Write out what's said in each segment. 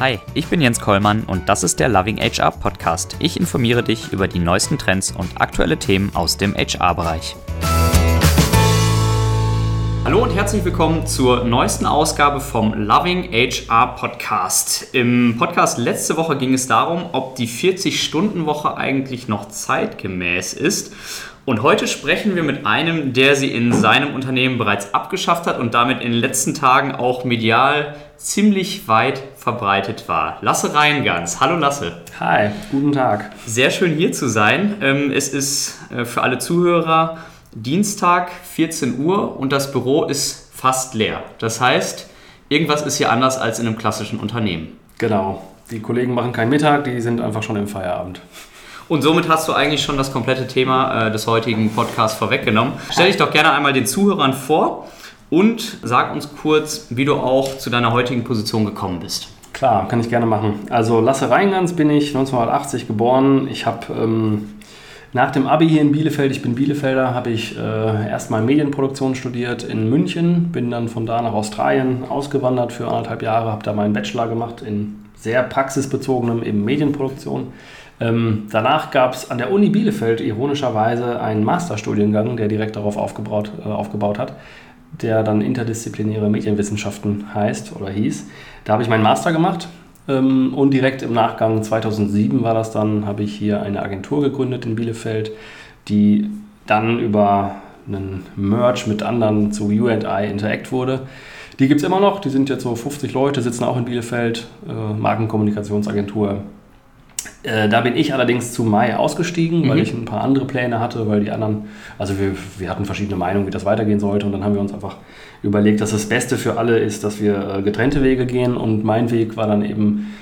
Hi, ich bin Jens Kollmann und das ist der Loving HR Podcast. Ich informiere dich über die neuesten Trends und aktuelle Themen aus dem HR-Bereich. Hallo und herzlich willkommen zur neuesten Ausgabe vom Loving HR Podcast. Im Podcast letzte Woche ging es darum, ob die 40-Stunden-Woche eigentlich noch zeitgemäß ist. Und heute sprechen wir mit einem, der sie in seinem Unternehmen bereits abgeschafft hat und damit in den letzten Tagen auch medial ziemlich weit verbreitet war. Lasse Reingans. Hallo Lasse. Hi, guten Tag. Sehr schön hier zu sein. Ähm, es ist äh, für alle Zuhörer Dienstag 14 Uhr und das Büro ist fast leer. Das heißt, irgendwas ist hier anders als in einem klassischen Unternehmen. Genau. Die Kollegen machen keinen Mittag, die sind einfach schon im Feierabend. Und somit hast du eigentlich schon das komplette Thema äh, des heutigen Podcasts vorweggenommen. Stell dich doch gerne einmal den Zuhörern vor und sag uns kurz, wie du auch zu deiner heutigen Position gekommen bist. Klar, kann ich gerne machen. Also Lasse Reingans bin ich, 1980 geboren. Ich habe ähm, nach dem Abi hier in Bielefeld, ich bin Bielefelder, habe ich äh, erstmal Medienproduktion studiert in München, bin dann von da nach Australien ausgewandert für anderthalb Jahre, habe da meinen Bachelor gemacht in sehr praxisbezogenem eben Medienproduktion. Ähm, danach gab es an der Uni Bielefeld ironischerweise einen Masterstudiengang, der direkt darauf aufgebaut, äh, aufgebaut hat, der dann interdisziplinäre Medienwissenschaften heißt oder hieß. Da habe ich meinen Master gemacht ähm, und direkt im Nachgang 2007 war das dann, habe ich hier eine Agentur gegründet in Bielefeld, die dann über einen Merge mit anderen zu UI Interact wurde. Die gibt es immer noch, die sind jetzt so 50 Leute, sitzen auch in Bielefeld, äh, Markenkommunikationsagentur äh, da bin ich allerdings zu Mai ausgestiegen, mhm. weil ich ein paar andere Pläne hatte, weil die anderen, also wir, wir hatten verschiedene Meinungen, wie das weitergehen sollte und dann haben wir uns einfach überlegt, dass das Beste für alle ist, dass wir äh, getrennte Wege gehen und mein Weg war dann eben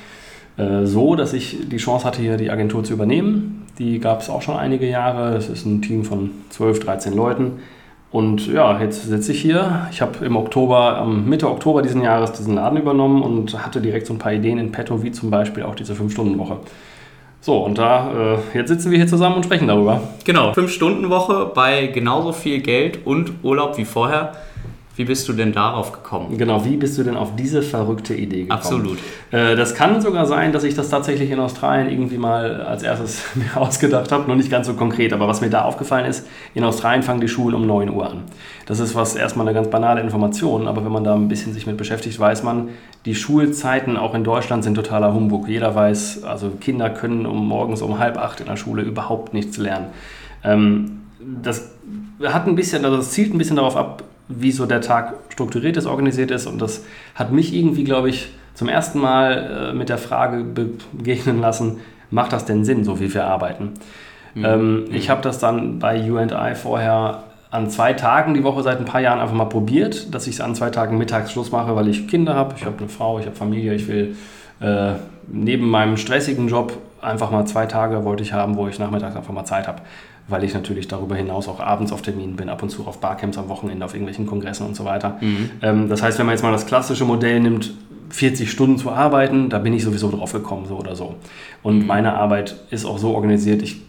äh, so, dass ich die Chance hatte, hier die Agentur zu übernehmen. Die gab es auch schon einige Jahre. Es ist ein Team von 12, 13 Leuten. Und ja, jetzt sitze ich hier. Ich habe im Oktober, Mitte Oktober diesen Jahres diesen Laden übernommen und hatte direkt so ein paar Ideen in petto, wie zum Beispiel auch diese 5-Stunden-Woche. So, und da, äh, jetzt sitzen wir hier zusammen und sprechen darüber. Genau, 5-Stunden-Woche bei genauso viel Geld und Urlaub wie vorher. Wie bist du denn darauf gekommen? Genau, wie bist du denn auf diese verrückte Idee gekommen? Absolut. Äh, das kann sogar sein, dass ich das tatsächlich in Australien irgendwie mal als erstes mir ausgedacht habe, noch nicht ganz so konkret, aber was mir da aufgefallen ist, in Australien fangen die Schulen um 9 Uhr an. Das ist was erstmal eine ganz banale Information, aber wenn man da ein bisschen sich mit beschäftigt, weiß man, die Schulzeiten auch in Deutschland sind totaler Humbug. Jeder weiß, also Kinder können um morgens um halb acht in der Schule überhaupt nichts lernen. Ähm, das hat ein bisschen, also das zielt ein bisschen darauf ab, wie so der Tag strukturiert ist, organisiert ist. Und das hat mich irgendwie, glaube ich, zum ersten Mal äh, mit der Frage begegnen lassen, macht das denn Sinn, so wie wir arbeiten? Mhm. Ähm, mhm. Ich habe das dann bei UI vorher an zwei Tagen die Woche seit ein paar Jahren einfach mal probiert, dass ich es an zwei Tagen mittags Schluss mache, weil ich Kinder habe, ich habe eine Frau, ich habe Familie, ich will äh, neben meinem stressigen Job einfach mal zwei Tage wollte ich haben, wo ich nachmittags einfach mal Zeit habe weil ich natürlich darüber hinaus auch abends auf Terminen bin, ab und zu auf Barcamps am Wochenende, auf irgendwelchen Kongressen und so weiter. Mhm. Ähm, das heißt, wenn man jetzt mal das klassische Modell nimmt, 40 Stunden zu arbeiten, da bin ich sowieso drauf gekommen, so oder so. Und mhm. meine Arbeit ist auch so organisiert, ich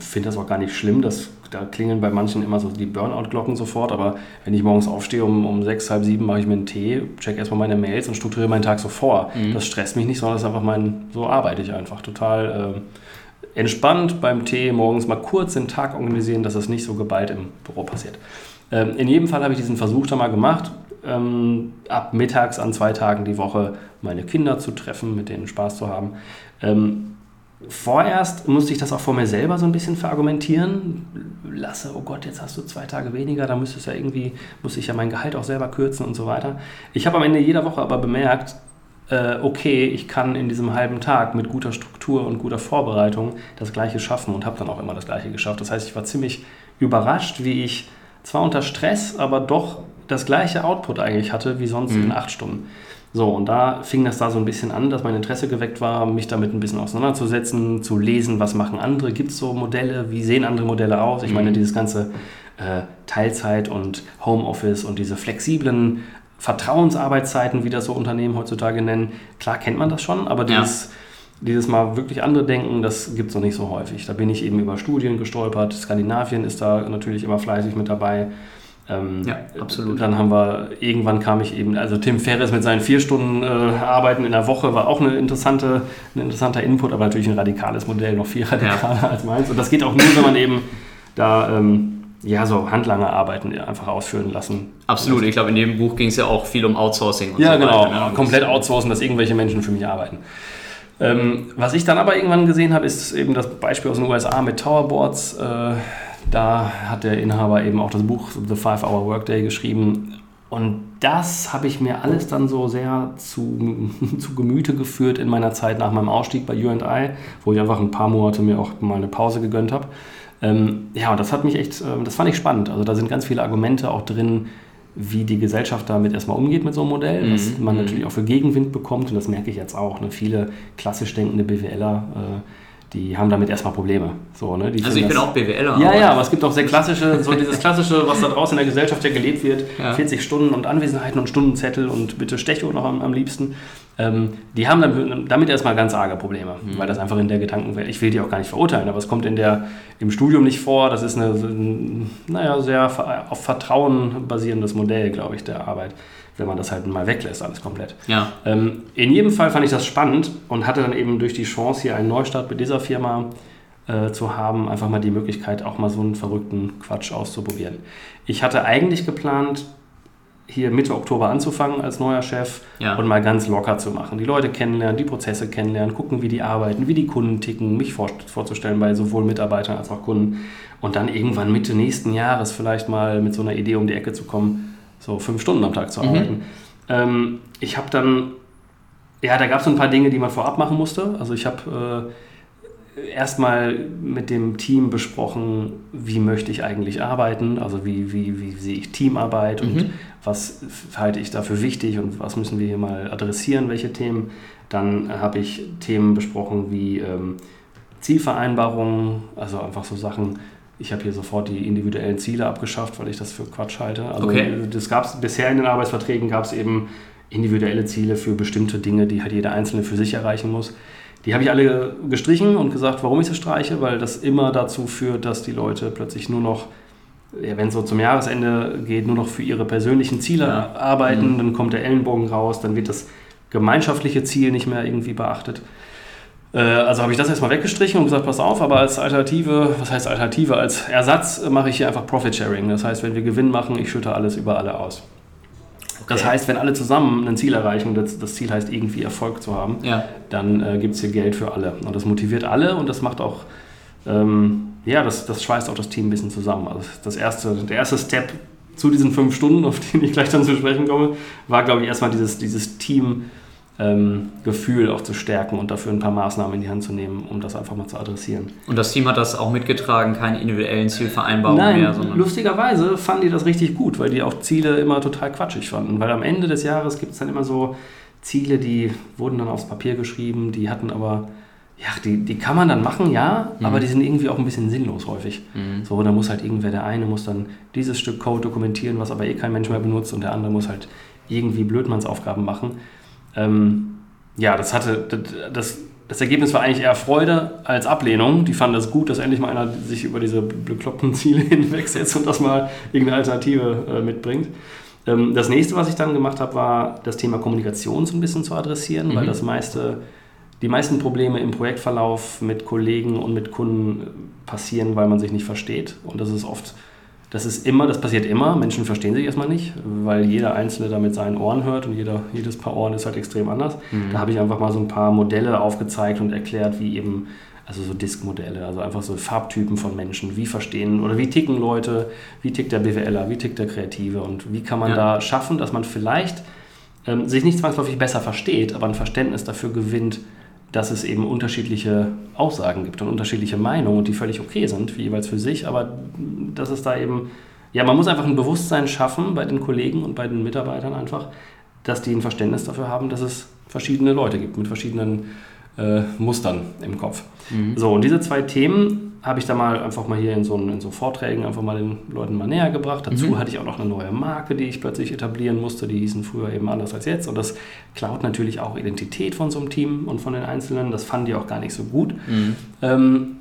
finde das auch gar nicht schlimm, dass da klingeln bei manchen immer so die Burnout-Glocken sofort, aber wenn ich morgens aufstehe um, um sechs, halb sieben, mache ich mir einen Tee, check erstmal meine Mails und strukturiere meinen Tag so vor. Mhm. Das stresst mich nicht, sondern das ist einfach mein, so arbeite ich einfach total. Äh, entspannt beim Tee morgens mal kurz den Tag organisieren, dass das nicht so geballt im Büro passiert. Ähm, in jedem Fall habe ich diesen Versuch da mal gemacht, ähm, ab mittags an zwei Tagen die Woche meine Kinder zu treffen, mit denen Spaß zu haben. Ähm, vorerst musste ich das auch vor mir selber so ein bisschen verargumentieren. Lasse, oh Gott, jetzt hast du zwei Tage weniger, da müsste es ja irgendwie, muss ich ja mein Gehalt auch selber kürzen und so weiter. Ich habe am Ende jeder Woche aber bemerkt, okay, ich kann in diesem halben Tag mit guter Struktur und guter Vorbereitung das Gleiche schaffen und habe dann auch immer das Gleiche geschafft. Das heißt, ich war ziemlich überrascht, wie ich zwar unter Stress, aber doch das gleiche Output eigentlich hatte wie sonst mhm. in acht Stunden. So, und da fing das da so ein bisschen an, dass mein Interesse geweckt war, mich damit ein bisschen auseinanderzusetzen, zu lesen, was machen andere, gibt es so Modelle, wie sehen andere Modelle aus? Ich meine, mhm. dieses ganze äh, Teilzeit und Homeoffice und diese flexiblen Vertrauensarbeitszeiten, wie das so Unternehmen heutzutage nennen, klar kennt man das schon, aber dieses, ja. dieses mal wirklich andere Denken, das gibt es noch nicht so häufig. Da bin ich eben über Studien gestolpert. Skandinavien ist da natürlich immer fleißig mit dabei. Ähm, ja, absolut. Dann haben wir, irgendwann kam ich eben, also Tim Ferriss mit seinen vier Stunden äh, Arbeiten in der Woche war auch eine interessante, ein interessanter Input, aber natürlich ein radikales Modell, noch viel radikaler ja. als meins. Und das geht auch nur, wenn man eben da ähm, ja, so handlange Arbeiten einfach ausführen lassen. Absolut, ich glaube, in dem Buch ging es ja auch viel um Outsourcing. ja, so genau, weiter, ne? komplett outsourcen, dass irgendwelche Menschen für mich arbeiten. Ähm, was ich dann aber irgendwann gesehen habe, ist eben das Beispiel aus den USA mit Towerboards. Äh, da hat der Inhaber eben auch das Buch The Five Hour Workday geschrieben. Und das habe ich mir alles dann so sehr zu, zu Gemüte geführt in meiner Zeit nach meinem Ausstieg bei UI, wo ich einfach ein paar Monate mir auch mal eine Pause gegönnt habe. Ähm, ja, und das hat mich echt, äh, das fand ich spannend. Also da sind ganz viele Argumente auch drin, wie die Gesellschaft damit erstmal umgeht mit so einem Modell, mhm. was man mhm. natürlich auch für Gegenwind bekommt und das merke ich jetzt auch. Ne? Viele klassisch denkende BWLer äh, die haben damit erstmal Probleme. So, ne? also ich bin auch BWLer. Ja, ja, aber es gibt auch sehr klassische, so dieses klassische, was da draußen in der Gesellschaft ja gelebt wird, ja. 40 Stunden und Anwesenheiten und Stundenzettel und bitte Stechuhr noch am, am liebsten. Ähm, die haben damit erstmal ganz arge Probleme, mhm. weil das einfach in der Gedankenwelt, ich will die auch gar nicht verurteilen, aber es kommt in der, im Studium nicht vor. Das ist eine, naja, sehr auf Vertrauen basierendes Modell, glaube ich, der Arbeit wenn man das halt mal weglässt, alles komplett. Ja. Ähm, in jedem Fall fand ich das spannend und hatte dann eben durch die Chance, hier einen Neustart mit dieser Firma äh, zu haben, einfach mal die Möglichkeit, auch mal so einen verrückten Quatsch auszuprobieren. Ich hatte eigentlich geplant, hier Mitte Oktober anzufangen als neuer Chef ja. und mal ganz locker zu machen. Die Leute kennenlernen, die Prozesse kennenlernen, gucken, wie die arbeiten, wie die Kunden ticken, mich vor, vorzustellen bei sowohl Mitarbeitern als auch Kunden und dann irgendwann Mitte nächsten Jahres vielleicht mal mit so einer Idee um die Ecke zu kommen, so fünf Stunden am Tag zu mhm. arbeiten. Mhm. Ähm, ich habe dann, ja, da gab es ein paar Dinge, die man vorab machen musste. Also ich habe äh, erstmal mit dem Team besprochen, wie möchte ich eigentlich arbeiten, also wie, wie, wie sehe ich Teamarbeit mhm. und was halte ich dafür wichtig und was müssen wir hier mal adressieren, welche Themen. Dann habe ich Themen besprochen wie ähm, Zielvereinbarungen, also einfach so Sachen, ich habe hier sofort die individuellen Ziele abgeschafft, weil ich das für Quatsch halte. Also okay. das gab's bisher in den Arbeitsverträgen gab es eben individuelle Ziele für bestimmte Dinge, die halt jeder Einzelne für sich erreichen muss. Die habe ich alle gestrichen und gesagt, warum ich sie streiche, weil das immer dazu führt, dass die Leute plötzlich nur noch, ja, wenn es so zum Jahresende geht, nur noch für ihre persönlichen Ziele ja. arbeiten. Mhm. Dann kommt der Ellenbogen raus, dann wird das gemeinschaftliche Ziel nicht mehr irgendwie beachtet. Äh, also habe ich das erstmal weggestrichen und gesagt, pass auf, aber als Alternative, was heißt Alternative? Als Ersatz mache ich hier einfach Profit Sharing. Das heißt, wenn wir Gewinn machen, ich schütte alles über alle aus. Das heißt, wenn alle zusammen ein Ziel erreichen, das, das Ziel heißt irgendwie Erfolg zu haben, ja. dann äh, gibt es hier Geld für alle. Und das motiviert alle und das macht auch, ähm, ja, das, das schweißt auch das Team ein bisschen zusammen. Also das erste, der erste Step zu diesen fünf Stunden, auf den ich gleich dann zu sprechen komme, war, glaube ich, erstmal dieses, dieses Team ähm, Gefühl auch zu stärken und dafür ein paar Maßnahmen in die Hand zu nehmen, um das einfach mal zu adressieren. Und das Team hat das auch mitgetragen, keine individuellen Zielvereinbarungen Nein, mehr? Sondern lustigerweise fanden die das richtig gut, weil die auch Ziele immer total quatschig fanden. Weil am Ende des Jahres gibt es dann immer so Ziele, die wurden dann aufs Papier geschrieben, die hatten aber ja, die, die kann man dann machen, ja, mhm. aber die sind irgendwie auch ein bisschen sinnlos häufig. Mhm. So, da muss halt irgendwer, der eine muss dann dieses Stück Code dokumentieren, was aber eh kein Mensch mehr benutzt und der andere muss halt irgendwie Blödmannsaufgaben machen. Ähm, ja, das hatte, das, das Ergebnis war eigentlich eher Freude als Ablehnung. Die fanden das gut, dass endlich mal einer sich über diese bekloppten Ziele hinwegsetzt und das mal irgendeine Alternative äh, mitbringt. Ähm, das nächste, was ich dann gemacht habe, war das Thema Kommunikation so ein bisschen zu adressieren, mhm. weil das meiste, die meisten Probleme im Projektverlauf mit Kollegen und mit Kunden passieren, weil man sich nicht versteht. Und das ist oft das ist immer, das passiert immer. Menschen verstehen sich erstmal nicht, weil jeder Einzelne da mit seinen Ohren hört und jeder, jedes Paar Ohren ist halt extrem anders. Mhm. Da habe ich einfach mal so ein paar Modelle aufgezeigt und erklärt, wie eben, also so Disk-Modelle, also einfach so Farbtypen von Menschen, wie verstehen oder wie ticken Leute, wie tickt der BWLer, wie tickt der Kreative und wie kann man ja. da schaffen, dass man vielleicht ähm, sich nicht zwangsläufig besser versteht, aber ein Verständnis dafür gewinnt, dass es eben unterschiedliche Aussagen gibt und unterschiedliche Meinungen und die völlig okay sind, wie jeweils für sich, aber dass es da eben, ja, man muss einfach ein Bewusstsein schaffen bei den Kollegen und bei den Mitarbeitern einfach, dass die ein Verständnis dafür haben, dass es verschiedene Leute gibt mit verschiedenen äh, Mustern im Kopf. Mhm. So, und diese zwei Themen habe ich da mal einfach mal hier in so, in so Vorträgen einfach mal den Leuten mal näher gebracht. Dazu mhm. hatte ich auch noch eine neue Marke, die ich plötzlich etablieren musste. Die hießen früher eben anders als jetzt. Und das klaut natürlich auch Identität von so einem Team und von den Einzelnen. Das fanden die auch gar nicht so gut. Mhm. Ähm,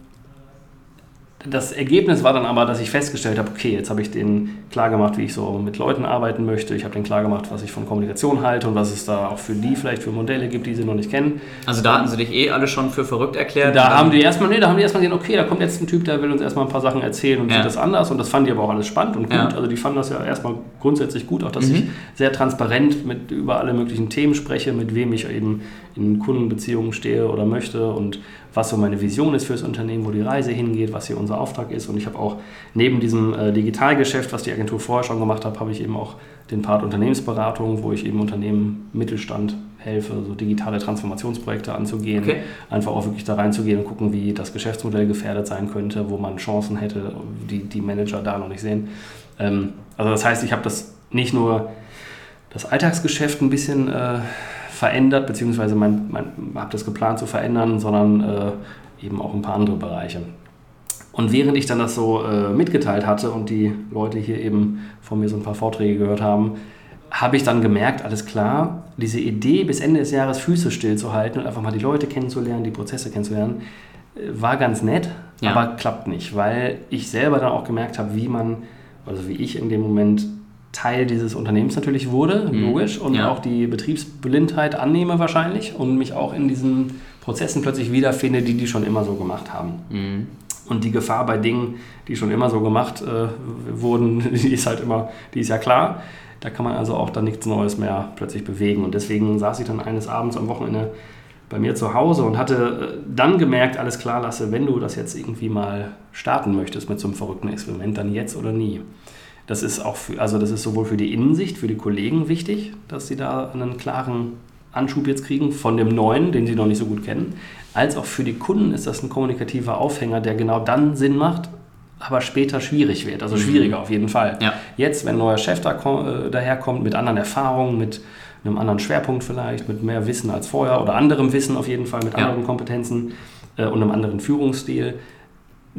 das Ergebnis war dann aber, dass ich festgestellt habe, okay, jetzt habe ich denen klargemacht, wie ich so mit Leuten arbeiten möchte. Ich habe denen klargemacht, was ich von Kommunikation halte und was es da auch für die vielleicht für Modelle gibt, die sie noch nicht kennen. Also da hatten sie dich eh alle schon für verrückt erklärt? Da haben die erstmal, nee, da haben die erstmal gesehen, okay, da kommt jetzt ein Typ, der will uns erstmal ein paar Sachen erzählen und ja. sieht das anders und das fanden die aber auch alles spannend und gut. Ja. Also die fanden das ja erstmal grundsätzlich gut, auch dass mhm. ich sehr transparent mit über alle möglichen Themen spreche, mit wem ich eben in Kundenbeziehungen stehe oder möchte und was so meine Vision ist fürs Unternehmen, wo die Reise hingeht, was hier unser Auftrag ist. Und ich habe auch neben diesem äh, Digitalgeschäft, was die Agentur vorher schon gemacht hat, habe ich eben auch den Part Unternehmensberatung, wo ich eben Unternehmen, Mittelstand helfe, so digitale Transformationsprojekte anzugehen, okay. einfach auch wirklich da reinzugehen und gucken, wie das Geschäftsmodell gefährdet sein könnte, wo man Chancen hätte, die die Manager da noch nicht sehen. Ähm, also das heißt, ich habe das nicht nur das Alltagsgeschäft ein bisschen äh, verändert, beziehungsweise habe das geplant zu verändern, sondern äh, eben auch ein paar andere Bereiche. Und während ich dann das so äh, mitgeteilt hatte und die Leute hier eben von mir so ein paar Vorträge gehört haben, habe ich dann gemerkt, alles klar, diese Idee bis Ende des Jahres Füße stillzuhalten und einfach mal die Leute kennenzulernen, die Prozesse kennenzulernen, äh, war ganz nett, ja. aber klappt nicht, weil ich selber dann auch gemerkt habe, wie man, also wie ich in dem Moment Teil dieses Unternehmens natürlich wurde, mhm. logisch, und ja. auch die Betriebsblindheit annehme wahrscheinlich und mich auch in diesen Prozessen plötzlich wiederfinde, die die schon immer so gemacht haben. Mhm. Und die Gefahr bei Dingen, die schon immer so gemacht äh, wurden, die ist halt immer, die ist ja klar. Da kann man also auch dann nichts Neues mehr plötzlich bewegen. Und deswegen saß ich dann eines Abends am Wochenende bei mir zu Hause und hatte äh, dann gemerkt, alles klar, Lasse, wenn du das jetzt irgendwie mal starten möchtest mit so einem verrückten Experiment, dann jetzt oder nie. Das ist auch für, also das ist sowohl für die Innensicht, für die Kollegen wichtig, dass sie da einen klaren Anschub jetzt kriegen von dem neuen, den sie noch nicht so gut kennen, als auch für die Kunden ist das ein kommunikativer Aufhänger, der genau dann Sinn macht, aber später schwierig wird. Also mhm. schwieriger auf jeden Fall. Ja. Jetzt, wenn ein neuer Chef da, äh, daherkommt mit anderen Erfahrungen, mit einem anderen Schwerpunkt vielleicht, mit mehr Wissen als vorher oder anderem Wissen auf jeden Fall, mit ja. anderen Kompetenzen äh, und einem anderen Führungsstil,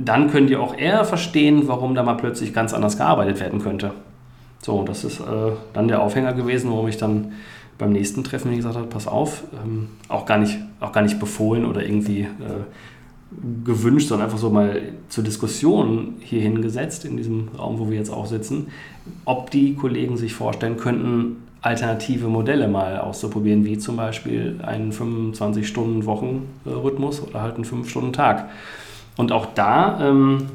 dann könnt ihr auch eher verstehen, warum da mal plötzlich ganz anders gearbeitet werden könnte. So, das ist äh, dann der Aufhänger gewesen, warum ich dann beim nächsten Treffen gesagt habe, pass auf, ähm, auch, gar nicht, auch gar nicht befohlen oder irgendwie äh, gewünscht, sondern einfach so mal zur Diskussion hier hingesetzt, in diesem Raum, wo wir jetzt auch sitzen, ob die Kollegen sich vorstellen könnten, alternative Modelle mal auszuprobieren, wie zum Beispiel einen 25-Stunden-Wochenrhythmus oder halt einen 5-Stunden-Tag. Und auch da, ähm,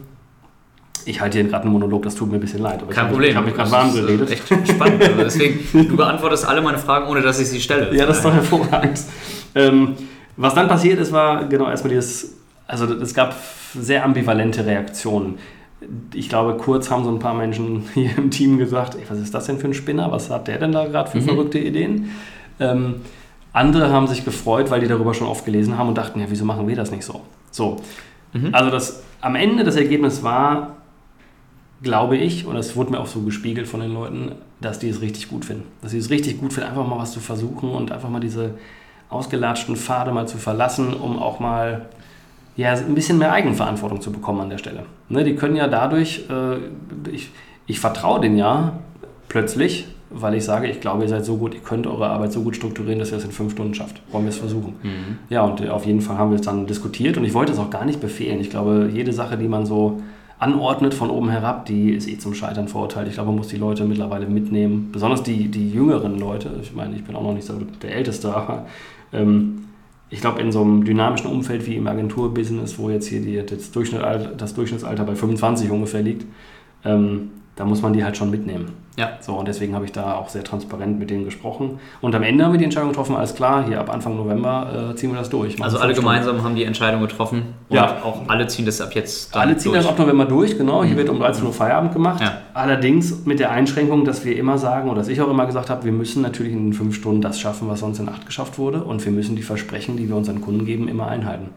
ich halte hier gerade einen Monolog, das tut mir ein bisschen leid. Aber Kein ich Problem. Ich habe mich gerade warm geredet. Echt spannend. Also deswegen, du beantwortest alle meine Fragen, ohne dass ich sie stelle. Ja, das ist doch hervorragend. Ähm, was dann passiert ist, war genau erstmal dieses, also es gab sehr ambivalente Reaktionen. Ich glaube, kurz haben so ein paar Menschen hier im Team gesagt, ey, was ist das denn für ein Spinner? Was hat der denn da gerade für mhm. verrückte Ideen? Ähm, andere haben sich gefreut, weil die darüber schon oft gelesen haben und dachten, ja, wieso machen wir das nicht so? So, Mhm. Also das, am Ende das Ergebnis war, glaube ich, und das wurde mir auch so gespiegelt von den Leuten, dass die es richtig gut finden. Dass sie es richtig gut finden, einfach mal was zu versuchen und einfach mal diese ausgelatschten Pfade mal zu verlassen, um auch mal ja, ein bisschen mehr Eigenverantwortung zu bekommen an der Stelle. Ne, die können ja dadurch, äh, ich, ich vertraue denen ja plötzlich, weil ich sage, ich glaube, ihr seid so gut, ihr könnt eure Arbeit so gut strukturieren, dass ihr es in fünf Stunden schafft. Wollen wir es versuchen? Mhm. Ja, und auf jeden Fall haben wir es dann diskutiert und ich wollte es auch gar nicht befehlen. Ich glaube, jede Sache, die man so anordnet von oben herab, die ist eh zum Scheitern verurteilt. Ich glaube, man muss die Leute mittlerweile mitnehmen, besonders die, die jüngeren Leute. Ich meine, ich bin auch noch nicht so der Älteste, aber ähm, ich glaube, in so einem dynamischen Umfeld wie im Agenturbusiness, wo jetzt hier die, das, Durchschnittsalter, das Durchschnittsalter bei 25 ungefähr liegt, ähm, da muss man die halt schon mitnehmen. Ja. So, und deswegen habe ich da auch sehr transparent mit denen gesprochen. Und am Ende haben wir die Entscheidung getroffen, alles klar, hier ab Anfang November äh, ziehen wir das durch. Also alle gemeinsam haben die Entscheidung getroffen und ja. auch alle ziehen das ab jetzt Alle ziehen durch. das ab November durch, genau. Hier mhm. wird um 13 Uhr Feierabend gemacht. Ja. Allerdings mit der Einschränkung, dass wir immer sagen, oder dass ich auch immer gesagt habe, wir müssen natürlich in fünf Stunden das schaffen, was sonst in acht geschafft wurde. Und wir müssen die Versprechen, die wir unseren Kunden geben, immer einhalten.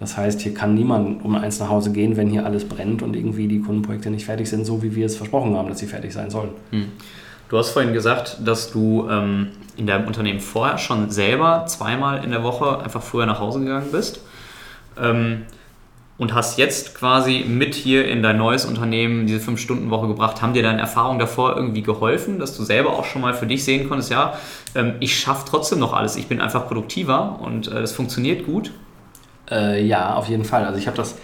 Das heißt, hier kann niemand um eins nach Hause gehen, wenn hier alles brennt und irgendwie die Kundenprojekte nicht fertig sind, so wie wir es versprochen haben, dass sie fertig sein sollen. Hm. Du hast vorhin gesagt, dass du ähm, in deinem Unternehmen vorher schon selber zweimal in der Woche einfach früher nach Hause gegangen bist. Ähm, und hast jetzt quasi mit hier in dein neues Unternehmen diese 5-Stunden-Woche gebracht. Haben dir deine Erfahrungen davor irgendwie geholfen, dass du selber auch schon mal für dich sehen konntest, ja, ähm, ich schaffe trotzdem noch alles, ich bin einfach produktiver und äh, das funktioniert gut? Äh, ja, auf jeden Fall. Also ich habe das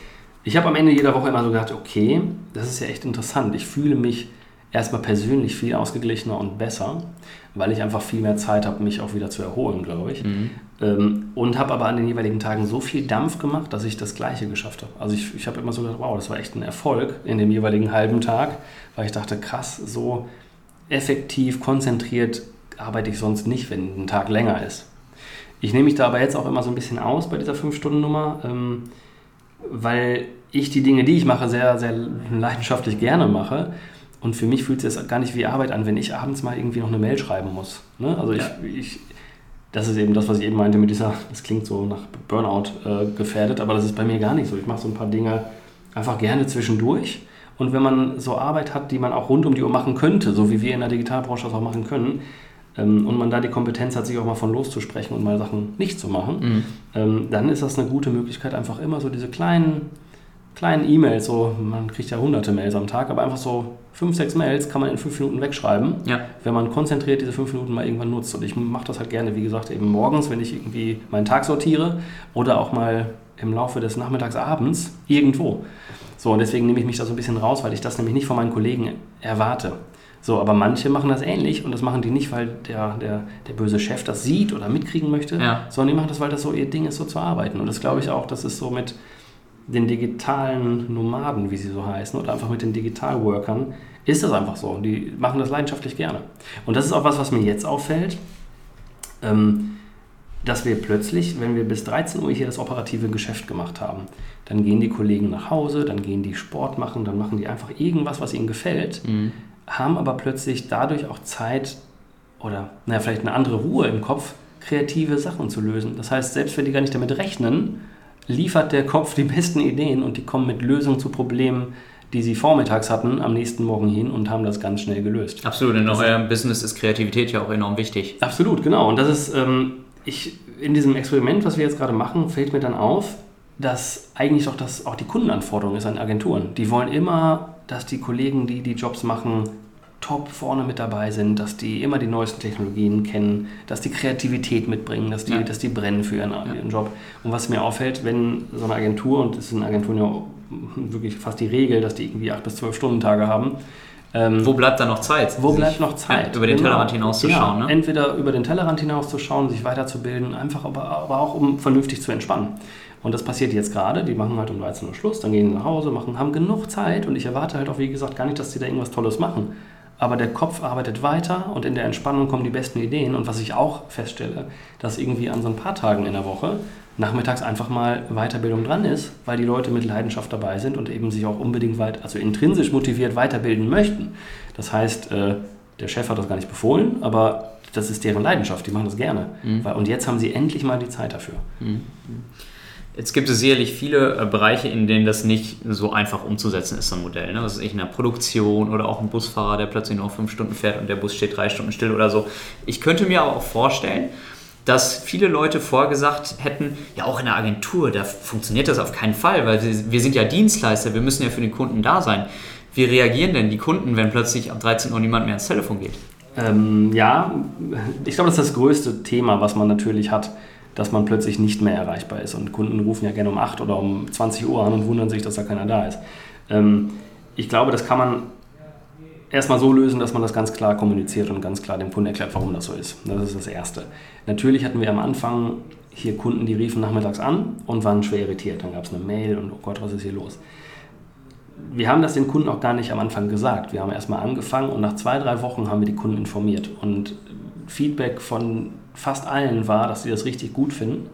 Ich habe am Ende jeder Woche immer so gedacht, okay, das ist ja echt interessant. Ich fühle mich erstmal persönlich viel ausgeglichener und besser, weil ich einfach viel mehr Zeit habe, mich auch wieder zu erholen, glaube ich. Mhm. Ähm, und habe aber an den jeweiligen Tagen so viel Dampf gemacht, dass ich das Gleiche geschafft habe. Also ich, ich habe immer so gedacht, wow, das war echt ein Erfolg in dem jeweiligen halben Tag, weil ich dachte, krass, so effektiv, konzentriert arbeite ich sonst nicht, wenn ein Tag länger ist. Ich nehme mich da aber jetzt auch immer so ein bisschen aus bei dieser 5-Stunden-Nummer, ähm, weil ich die Dinge, die ich mache, sehr, sehr leidenschaftlich gerne mache. Und für mich fühlt sich das gar nicht wie Arbeit an, wenn ich abends mal irgendwie noch eine Mail schreiben muss. Ne? Also ja. ich, ich, das ist eben das, was ich eben meinte mit dieser, das klingt so nach Burnout äh, gefährdet, aber das ist bei mir gar nicht so. Ich mache so ein paar Dinge einfach gerne zwischendurch. Und wenn man so Arbeit hat, die man auch rund um die Uhr machen könnte, so wie wir in der Digitalbranche das auch machen können, ähm, und man da die Kompetenz hat, sich auch mal von loszusprechen und mal Sachen nicht zu machen, mhm. ähm, dann ist das eine gute Möglichkeit, einfach immer so diese kleinen, kleinen E-Mails, so, man kriegt ja hunderte Mails am Tag, aber einfach so fünf, sechs Mails kann man in fünf Minuten wegschreiben, ja. wenn man konzentriert diese fünf Minuten mal irgendwann nutzt. Und ich mache das halt gerne, wie gesagt, eben morgens, wenn ich irgendwie meinen Tag sortiere oder auch mal im Laufe des Nachmittags, abends irgendwo. So, und deswegen nehme ich mich da so ein bisschen raus, weil ich das nämlich nicht von meinen Kollegen erwarte. So, aber manche machen das ähnlich und das machen die nicht, weil der, der, der böse Chef das sieht oder mitkriegen möchte, ja. sondern die machen das, weil das so ihr Ding ist, so zu arbeiten. Und das glaube ich auch, das ist so mit den digitalen Nomaden, wie sie so heißen, oder einfach mit den Digitalworkern, ist das einfach so. Und die machen das leidenschaftlich gerne. Und das ist auch was, was mir jetzt auffällt, ähm, dass wir plötzlich, wenn wir bis 13 Uhr hier das operative Geschäft gemacht haben, dann gehen die Kollegen nach Hause, dann gehen die Sport machen, dann machen die einfach irgendwas, was ihnen gefällt. Mhm haben aber plötzlich dadurch auch Zeit oder naja, vielleicht eine andere Ruhe im Kopf, kreative Sachen zu lösen. Das heißt, selbst wenn die gar nicht damit rechnen, liefert der Kopf die besten Ideen und die kommen mit Lösungen zu Problemen, die sie vormittags hatten, am nächsten Morgen hin und haben das ganz schnell gelöst. Absolut, in eurem Business ist Kreativität ja auch enorm wichtig. Absolut, genau. Und das ist, ähm, ich, in diesem Experiment, was wir jetzt gerade machen, fällt mir dann auf, dass eigentlich doch das auch die Kundenanforderung ist an Agenturen. Die wollen immer dass die Kollegen, die die Jobs machen, top vorne mit dabei sind, dass die immer die neuesten Technologien kennen, dass die Kreativität mitbringen, dass die, ja. dass die brennen für ihren, ja. ihren, Job. Und was mir auffällt, wenn so eine Agentur, und das sind Agenturen ja wirklich fast die Regel, dass die irgendwie acht bis zwölf Stunden Tage haben, ähm, wo bleibt da noch Zeit? Wo bleibt noch Zeit? Über den genau. Tellerrand hinauszuschauen. Ja, ne? Entweder über den Tellerrand hinauszuschauen, sich weiterzubilden, einfach aber, aber auch um vernünftig zu entspannen. Und das passiert jetzt gerade. Die machen halt um 13 Uhr Schluss, dann gehen sie nach Hause, machen, haben genug Zeit. Und ich erwarte halt auch, wie gesagt, gar nicht, dass sie da irgendwas Tolles machen. Aber der Kopf arbeitet weiter und in der Entspannung kommen die besten Ideen. Und was ich auch feststelle, dass irgendwie an so ein paar Tagen in der Woche nachmittags einfach mal Weiterbildung dran ist, weil die Leute mit Leidenschaft dabei sind und eben sich auch unbedingt weit, also intrinsisch motiviert weiterbilden möchten. Das heißt, äh, der Chef hat das gar nicht befohlen, aber das ist deren Leidenschaft, die machen das gerne. Mhm. Und jetzt haben sie endlich mal die Zeit dafür. Mhm. Jetzt gibt es sicherlich viele äh, Bereiche, in denen das nicht so einfach umzusetzen ist, so ein Modell. Ne? Das ist in der Produktion oder auch ein Busfahrer, der plötzlich noch fünf Stunden fährt und der Bus steht drei Stunden still oder so. Ich könnte mir aber auch vorstellen, dass viele Leute vorgesagt hätten, ja auch in der Agentur, da funktioniert das auf keinen Fall, weil wir sind ja Dienstleister, wir müssen ja für den Kunden da sein. Wie reagieren denn die Kunden, wenn plötzlich ab 13 Uhr niemand mehr ans Telefon geht? Ähm, ja, ich glaube, das ist das größte Thema, was man natürlich hat dass man plötzlich nicht mehr erreichbar ist. Und Kunden rufen ja gerne um 8 oder um 20 Uhr an und wundern sich, dass da keiner da ist. Ähm, ich glaube, das kann man erstmal so lösen, dass man das ganz klar kommuniziert und ganz klar dem Kunden erklärt, warum das so ist. Das ist das Erste. Natürlich hatten wir am Anfang hier Kunden, die riefen nachmittags an und waren schwer irritiert. Dann gab es eine Mail und oh Gott, was ist hier los? Wir haben das den Kunden auch gar nicht am Anfang gesagt. Wir haben erstmal angefangen und nach zwei, drei Wochen haben wir die Kunden informiert. Und Feedback von fast allen war, dass sie das richtig gut finden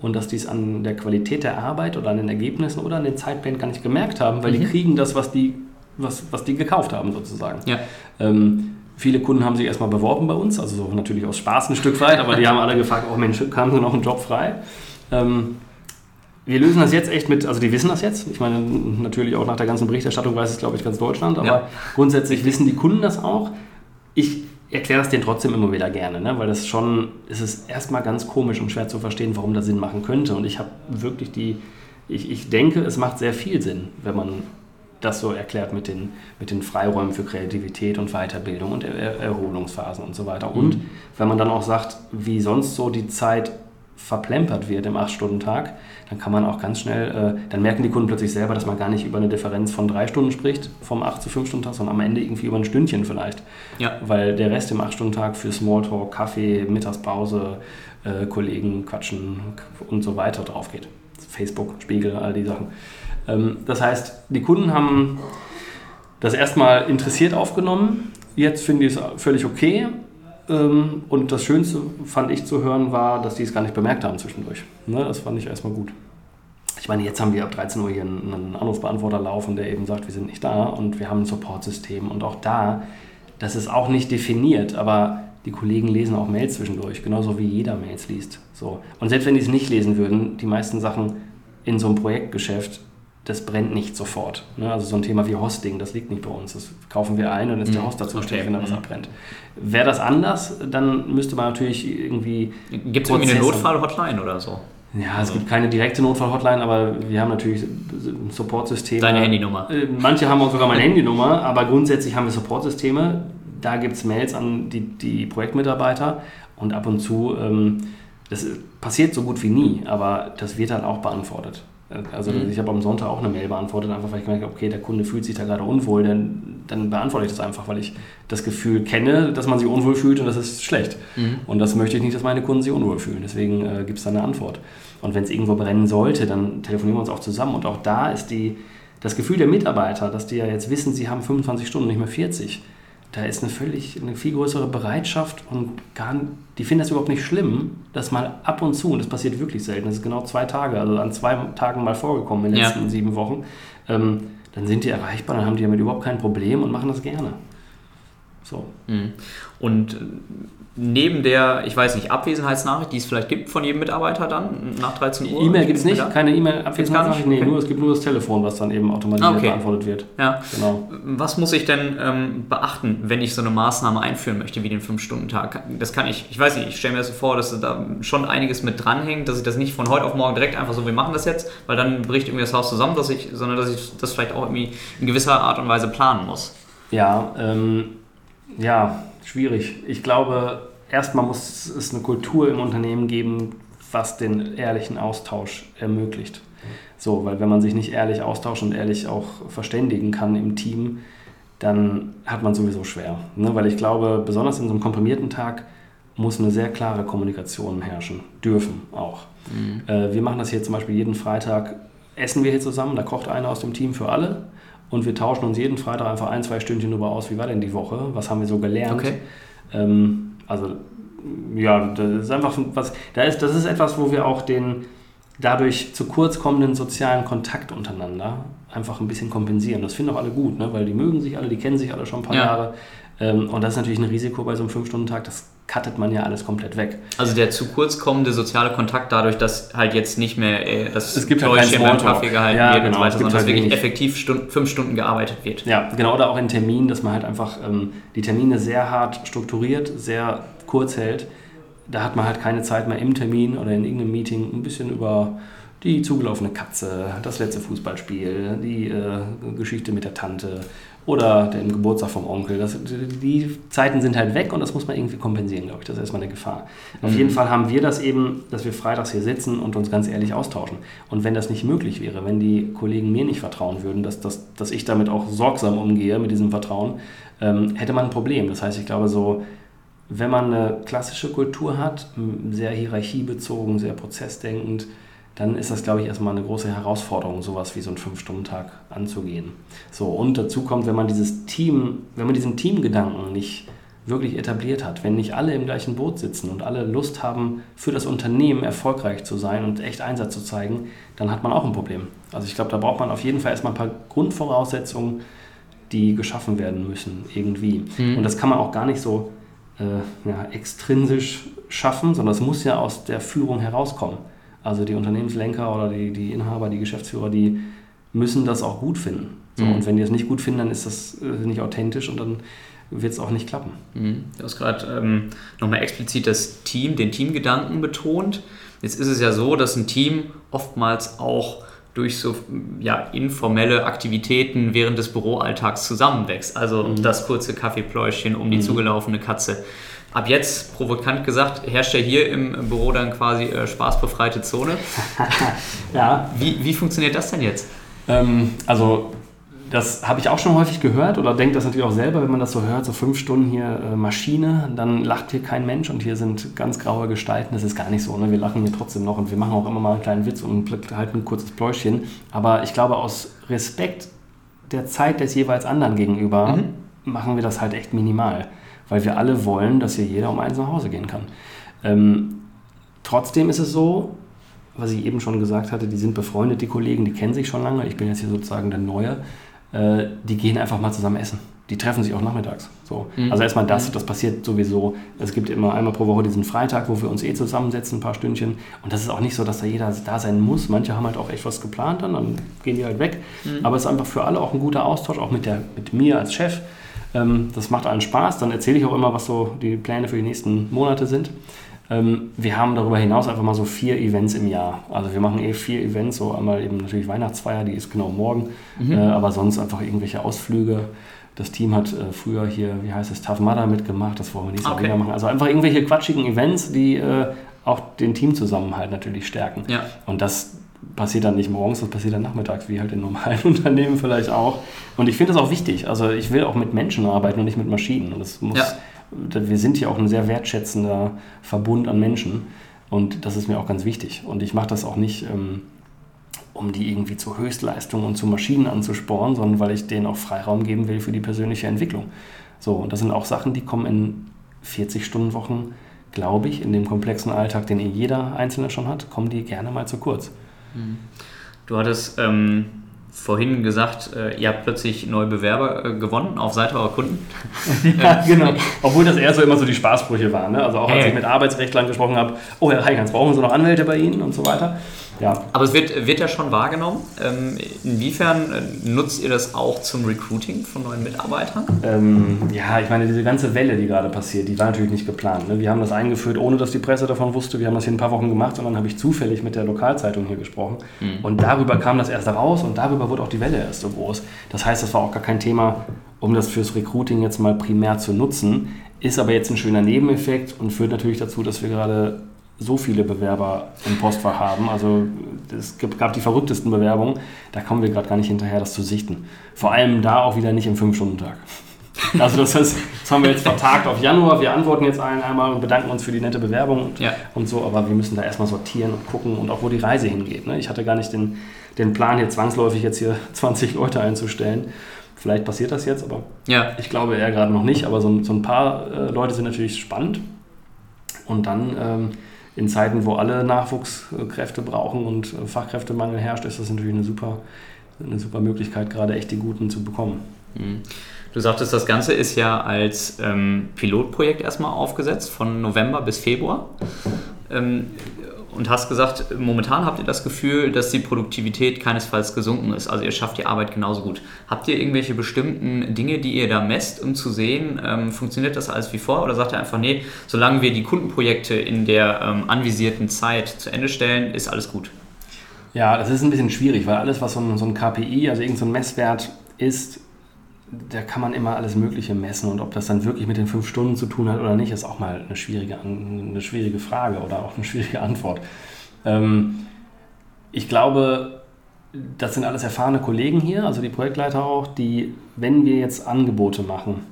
und dass die es an der Qualität der Arbeit oder an den Ergebnissen oder an den Zeitplänen gar nicht gemerkt haben, weil mhm. die kriegen das, was die, was, was die gekauft haben sozusagen. Ja. Ähm, viele Kunden haben sich erstmal beworben bei uns, also so natürlich aus Spaß ein Stück weit, aber die haben alle gefragt, oh Mensch, haben sie noch einen Job frei? Ähm, wir lösen das jetzt echt mit, also die wissen das jetzt. Ich meine, natürlich auch nach der ganzen Berichterstattung weiß es, glaube ich, ganz Deutschland, aber ja. grundsätzlich wissen die Kunden das auch. Ich erkläre das denen trotzdem immer wieder gerne, ne? weil das schon, es ist erstmal ganz komisch und schwer zu verstehen, warum das Sinn machen könnte. Und ich habe wirklich die, ich, ich denke, es macht sehr viel Sinn, wenn man das so erklärt mit den, mit den Freiräumen für Kreativität und Weiterbildung und er Erholungsphasen und so weiter. Und mhm. wenn man dann auch sagt, wie sonst so die Zeit verplempert wird im 8-Stunden-Tag, dann kann man auch ganz schnell, äh, dann merken die Kunden plötzlich selber, dass man gar nicht über eine Differenz von drei Stunden spricht, vom 8 zu 5 Stunden Tag, sondern am Ende irgendwie über ein Stündchen vielleicht. Ja. Weil der Rest im 8-Stunden-Tag für Smalltalk, Kaffee, Mittagspause, äh, Kollegen quatschen und so weiter drauf geht. Facebook, Spiegel, all die Sachen. Ähm, das heißt, die Kunden haben das erstmal interessiert aufgenommen. Jetzt finde ich es völlig okay. Ähm, und das Schönste fand ich zu hören war, dass die es gar nicht bemerkt haben zwischendurch. Ne, das fand ich erstmal gut. Ich meine, jetzt haben wir ab 13 Uhr hier einen Anrufbeantworter laufen, der eben sagt, wir sind nicht da und wir haben ein Supportsystem. Und auch da, das ist auch nicht definiert, aber die Kollegen lesen auch Mails zwischendurch, genauso wie jeder Mails liest. So. Und selbst wenn die es nicht lesen würden, die meisten Sachen in so einem Projektgeschäft, das brennt nicht sofort. Ne? Also so ein Thema wie Hosting, das liegt nicht bei uns. Das kaufen wir ein und ist der mhm. Hoster zuständig, wenn da was mhm. abbrennt. Wäre das anders, dann müsste man natürlich irgendwie. Gibt es irgendwie eine Notfall-Hotline oder so? Ja, es also. gibt keine direkte Notfall-Hotline, aber wir haben natürlich ein Support-System. Deine Handynummer. Äh, manche haben auch sogar meine Handynummer, aber grundsätzlich haben wir Support-Systeme. Da gibt es Mails an die, die Projektmitarbeiter und ab und zu, ähm, das passiert so gut wie nie, aber das wird dann auch beantwortet. Also mhm. ich habe am Sonntag auch eine Mail beantwortet, einfach weil ich gemerkt habe, okay, der Kunde fühlt sich da gerade unwohl, dann, dann beantworte ich das einfach, weil ich das Gefühl kenne, dass man sich unwohl fühlt und das ist schlecht. Mhm. Und das möchte ich nicht, dass meine Kunden sich unwohl fühlen. Deswegen äh, gibt es da eine Antwort. Und wenn es irgendwo brennen sollte, dann telefonieren wir uns auch zusammen. Und auch da ist die, das Gefühl der Mitarbeiter, dass die ja jetzt wissen, sie haben 25 Stunden, nicht mehr 40, da ist eine völlig, eine viel größere Bereitschaft und gar, die finden das überhaupt nicht schlimm, dass mal ab und zu, und das passiert wirklich selten, das ist genau zwei Tage, also an zwei Tagen mal vorgekommen in den letzten ja. sieben Wochen, ähm, dann sind die erreichbar, dann haben die damit überhaupt kein Problem und machen das gerne. So. Mhm. Und neben der, ich weiß nicht, Abwesenheitsnachricht, die es vielleicht gibt von jedem Mitarbeiter dann nach 13 Uhr? E-Mail gibt es nicht, keine E-Mail-Abwesenheitsnachricht, nee, okay. nur, es gibt nur das Telefon, was dann eben automatisiert okay. beantwortet wird. Ja. Genau. Was muss ich denn ähm, beachten, wenn ich so eine Maßnahme einführen möchte wie den 5-Stunden-Tag? Das kann ich, ich weiß nicht, ich stelle mir das so vor, dass da schon einiges mit dranhängt, dass ich das nicht von heute auf morgen direkt einfach so, wir machen das jetzt, weil dann bricht irgendwie das Haus zusammen, dass ich, sondern dass ich das vielleicht auch irgendwie in gewisser Art und Weise planen muss. Ja, ähm, ja, schwierig. Ich glaube, erstmal muss es eine Kultur im Unternehmen geben, was den ehrlichen Austausch ermöglicht. So, weil wenn man sich nicht ehrlich austauschen und ehrlich auch verständigen kann im Team, dann hat man sowieso schwer. Ne? Weil ich glaube, besonders in so einem komprimierten Tag muss eine sehr klare Kommunikation herrschen, dürfen auch. Mhm. Äh, wir machen das hier zum Beispiel jeden Freitag, essen wir hier zusammen, da kocht einer aus dem Team für alle und wir tauschen uns jeden Freitag einfach ein, zwei Stündchen darüber aus, wie war denn die Woche, was haben wir so gelernt. Okay. Ähm, also ja, das ist einfach was, da ist, das ist etwas, wo wir auch den dadurch zu kurz kommenden sozialen Kontakt untereinander einfach ein bisschen kompensieren. Das finden auch alle gut, ne? weil die mögen sich alle, die kennen sich alle schon ein paar ja. Jahre. Ähm, und das ist natürlich ein Risiko bei so einem 5-Stunden-Tag, das cuttet man ja alles komplett weg. Also der zu kurz kommende soziale Kontakt dadurch, dass halt jetzt nicht mehr äh, das es gibt halt beim Kaffee gehalten ja, wird genau, und so weiter, sondern halt dass wirklich effektiv Stunden, fünf Stunden gearbeitet wird. Ja, genau, oder auch in Terminen, dass man halt einfach ähm, die Termine sehr hart strukturiert, sehr kurz hält. Da hat man halt keine Zeit mehr im Termin oder in irgendeinem Meeting ein bisschen über die zugelaufene Katze, das letzte Fußballspiel, die äh, Geschichte mit der Tante oder den Geburtstag vom Onkel. Das, die Zeiten sind halt weg und das muss man irgendwie kompensieren, glaube ich. Das ist erstmal eine Gefahr. Mhm. Auf jeden Fall haben wir das eben, dass wir freitags hier sitzen und uns ganz ehrlich austauschen. Und wenn das nicht möglich wäre, wenn die Kollegen mir nicht vertrauen würden, dass, dass, dass ich damit auch sorgsam umgehe mit diesem Vertrauen, ähm, hätte man ein Problem. Das heißt, ich glaube so, wenn man eine klassische Kultur hat, sehr hierarchiebezogen, sehr prozessdenkend, dann ist das, glaube ich, erstmal eine große Herausforderung, sowas wie so einen Fünf-Stunden-Tag anzugehen. So, und dazu kommt, wenn man dieses Team, wenn man diesen Teamgedanken nicht wirklich etabliert hat, wenn nicht alle im gleichen Boot sitzen und alle Lust haben, für das Unternehmen erfolgreich zu sein und echt Einsatz zu zeigen, dann hat man auch ein Problem. Also ich glaube, da braucht man auf jeden Fall erstmal ein paar Grundvoraussetzungen, die geschaffen werden müssen, irgendwie. Mhm. Und das kann man auch gar nicht so äh, ja, extrinsisch schaffen, sondern es muss ja aus der Führung herauskommen. Also die Unternehmenslenker oder die, die Inhaber, die Geschäftsführer, die müssen das auch gut finden. So, mhm. Und wenn die es nicht gut finden, dann ist das äh, nicht authentisch und dann wird es auch nicht klappen. Mhm. Du hast gerade ähm, nochmal explizit das Team, den Teamgedanken betont. Jetzt ist es ja so, dass ein Team oftmals auch durch so ja, informelle Aktivitäten während des Büroalltags zusammenwächst. Also mhm. das kurze Kaffeepläuschen um die mhm. zugelaufene Katze. Ab jetzt, provokant gesagt, herrscht ja hier im Büro dann quasi äh, spaßbefreite Zone. ja. Wie, wie funktioniert das denn jetzt? Ähm, also das habe ich auch schon häufig gehört oder denkt das natürlich auch selber, wenn man das so hört, so fünf Stunden hier äh, Maschine, dann lacht hier kein Mensch und hier sind ganz graue Gestalten. Das ist gar nicht so. Ne? Wir lachen hier trotzdem noch und wir machen auch immer mal einen kleinen Witz und halten ein kurzes Pläuschen. Aber ich glaube, aus Respekt der Zeit des jeweils anderen gegenüber mhm. machen wir das halt echt minimal, weil wir alle wollen, dass hier jeder um eins nach Hause gehen kann. Ähm, trotzdem ist es so, was ich eben schon gesagt hatte, die sind befreundet, die Kollegen, die kennen sich schon lange. Ich bin jetzt hier sozusagen der Neue. Äh, die gehen einfach mal zusammen essen. Die treffen sich auch nachmittags. So. Mhm. Also erstmal das, mhm. das passiert sowieso. Es gibt immer einmal pro Woche diesen Freitag, wo wir uns eh zusammensetzen, ein paar Stündchen. Und das ist auch nicht so, dass da jeder da sein muss. Manche haben halt auch echt was geplant dann, dann gehen die halt weg. Mhm. Aber es ist einfach für alle auch ein guter Austausch, auch mit, der, mit mir als Chef. Ähm, das macht allen Spaß. Dann erzähle ich auch immer, was so die Pläne für die nächsten Monate sind. Ähm, wir haben darüber hinaus einfach mal so vier Events im Jahr. Also wir machen eh vier Events, so einmal eben natürlich Weihnachtsfeier, die ist genau morgen, mhm. äh, aber sonst einfach irgendwelche Ausflüge. Das Team hat äh, früher hier, wie heißt es, Tough Mudder mitgemacht, das wollen wir nächstes okay. Jahr wieder machen. Also einfach irgendwelche quatschigen Events, die äh, auch den Teamzusammenhalt natürlich stärken. Ja. Und das passiert dann nicht morgens, das passiert dann nachmittags, wie halt in normalen Unternehmen vielleicht auch. Und ich finde das auch wichtig. Also ich will auch mit Menschen arbeiten und nicht mit Maschinen. Und das muss ja wir sind hier auch ein sehr wertschätzender Verbund an Menschen und das ist mir auch ganz wichtig. Und ich mache das auch nicht, ähm, um die irgendwie zu Höchstleistungen und zu Maschinen anzusporen, sondern weil ich denen auch Freiraum geben will für die persönliche Entwicklung. So, und das sind auch Sachen, die kommen in 40-Stunden-Wochen, glaube ich, in dem komplexen Alltag, den eh jeder Einzelne schon hat, kommen die gerne mal zu kurz. Du hattest ähm, vorhin gesagt, äh, ihr habt plötzlich neue Bewerber äh, gewonnen auf Seite eurer Kunden. ja, genau. Obwohl das eher so immer so die Spaßbrüche waren. Ne? Also auch als ich mit Arbeitsrechtlern gesprochen habe, oh Herr Heikans, brauchen Sie noch Anwälte bei Ihnen und so weiter. Ja. Aber es wird, wird ja schon wahrgenommen. Ähm, inwiefern äh, nutzt ihr das auch zum Recruiting von neuen Mitarbeitern? Ähm, ja, ich meine, diese ganze Welle, die gerade passiert, die war natürlich nicht geplant. Ne? Wir haben das eingeführt, ohne dass die Presse davon wusste. Wir haben das hier ein paar Wochen gemacht und dann habe ich zufällig mit der Lokalzeitung hier gesprochen. Mhm. Und darüber kam das erst raus und darüber wurde auch die Welle erst so groß. Das heißt, das war auch gar kein Thema, um das fürs Recruiting jetzt mal primär zu nutzen. Ist aber jetzt ein schöner Nebeneffekt und führt natürlich dazu, dass wir gerade so viele Bewerber im Postfach haben. Also es gab die verrücktesten Bewerbungen. Da kommen wir gerade gar nicht hinterher, das zu sichten. Vor allem da auch wieder nicht im Fünf-Stunden-Tag. Also das, heißt, das haben wir jetzt vertagt auf Januar. Wir antworten jetzt allen einmal und bedanken uns für die nette Bewerbung und, ja. und so. Aber wir müssen da erstmal sortieren und gucken und auch, wo die Reise hingeht. Ne? Ich hatte gar nicht den, den Plan, hier zwangsläufig jetzt hier 20 Leute einzustellen. Vielleicht passiert das jetzt, aber ja. ich glaube eher gerade noch nicht. Aber so, so ein paar äh, Leute sind natürlich spannend. Und dann... Ähm, in Zeiten, wo alle Nachwuchskräfte brauchen und Fachkräftemangel herrscht, ist das natürlich eine super, eine super Möglichkeit, gerade echt die Guten zu bekommen. Mhm. Du sagtest, das Ganze ist ja als ähm, Pilotprojekt erstmal aufgesetzt, von November bis Februar. Ähm, und hast gesagt, momentan habt ihr das Gefühl, dass die Produktivität keinesfalls gesunken ist. Also ihr schafft die Arbeit genauso gut. Habt ihr irgendwelche bestimmten Dinge, die ihr da messt, um zu sehen, ähm, funktioniert das alles wie vor? Oder sagt ihr einfach, nee, solange wir die Kundenprojekte in der ähm, anvisierten Zeit zu Ende stellen, ist alles gut? Ja, das ist ein bisschen schwierig, weil alles, was so ein, so ein KPI, also irgendein so Messwert ist, da kann man immer alles Mögliche messen und ob das dann wirklich mit den fünf Stunden zu tun hat oder nicht, ist auch mal eine schwierige, eine schwierige Frage oder auch eine schwierige Antwort. Ähm, ich glaube, das sind alles erfahrene Kollegen hier, also die Projektleiter auch, die, wenn wir jetzt Angebote machen,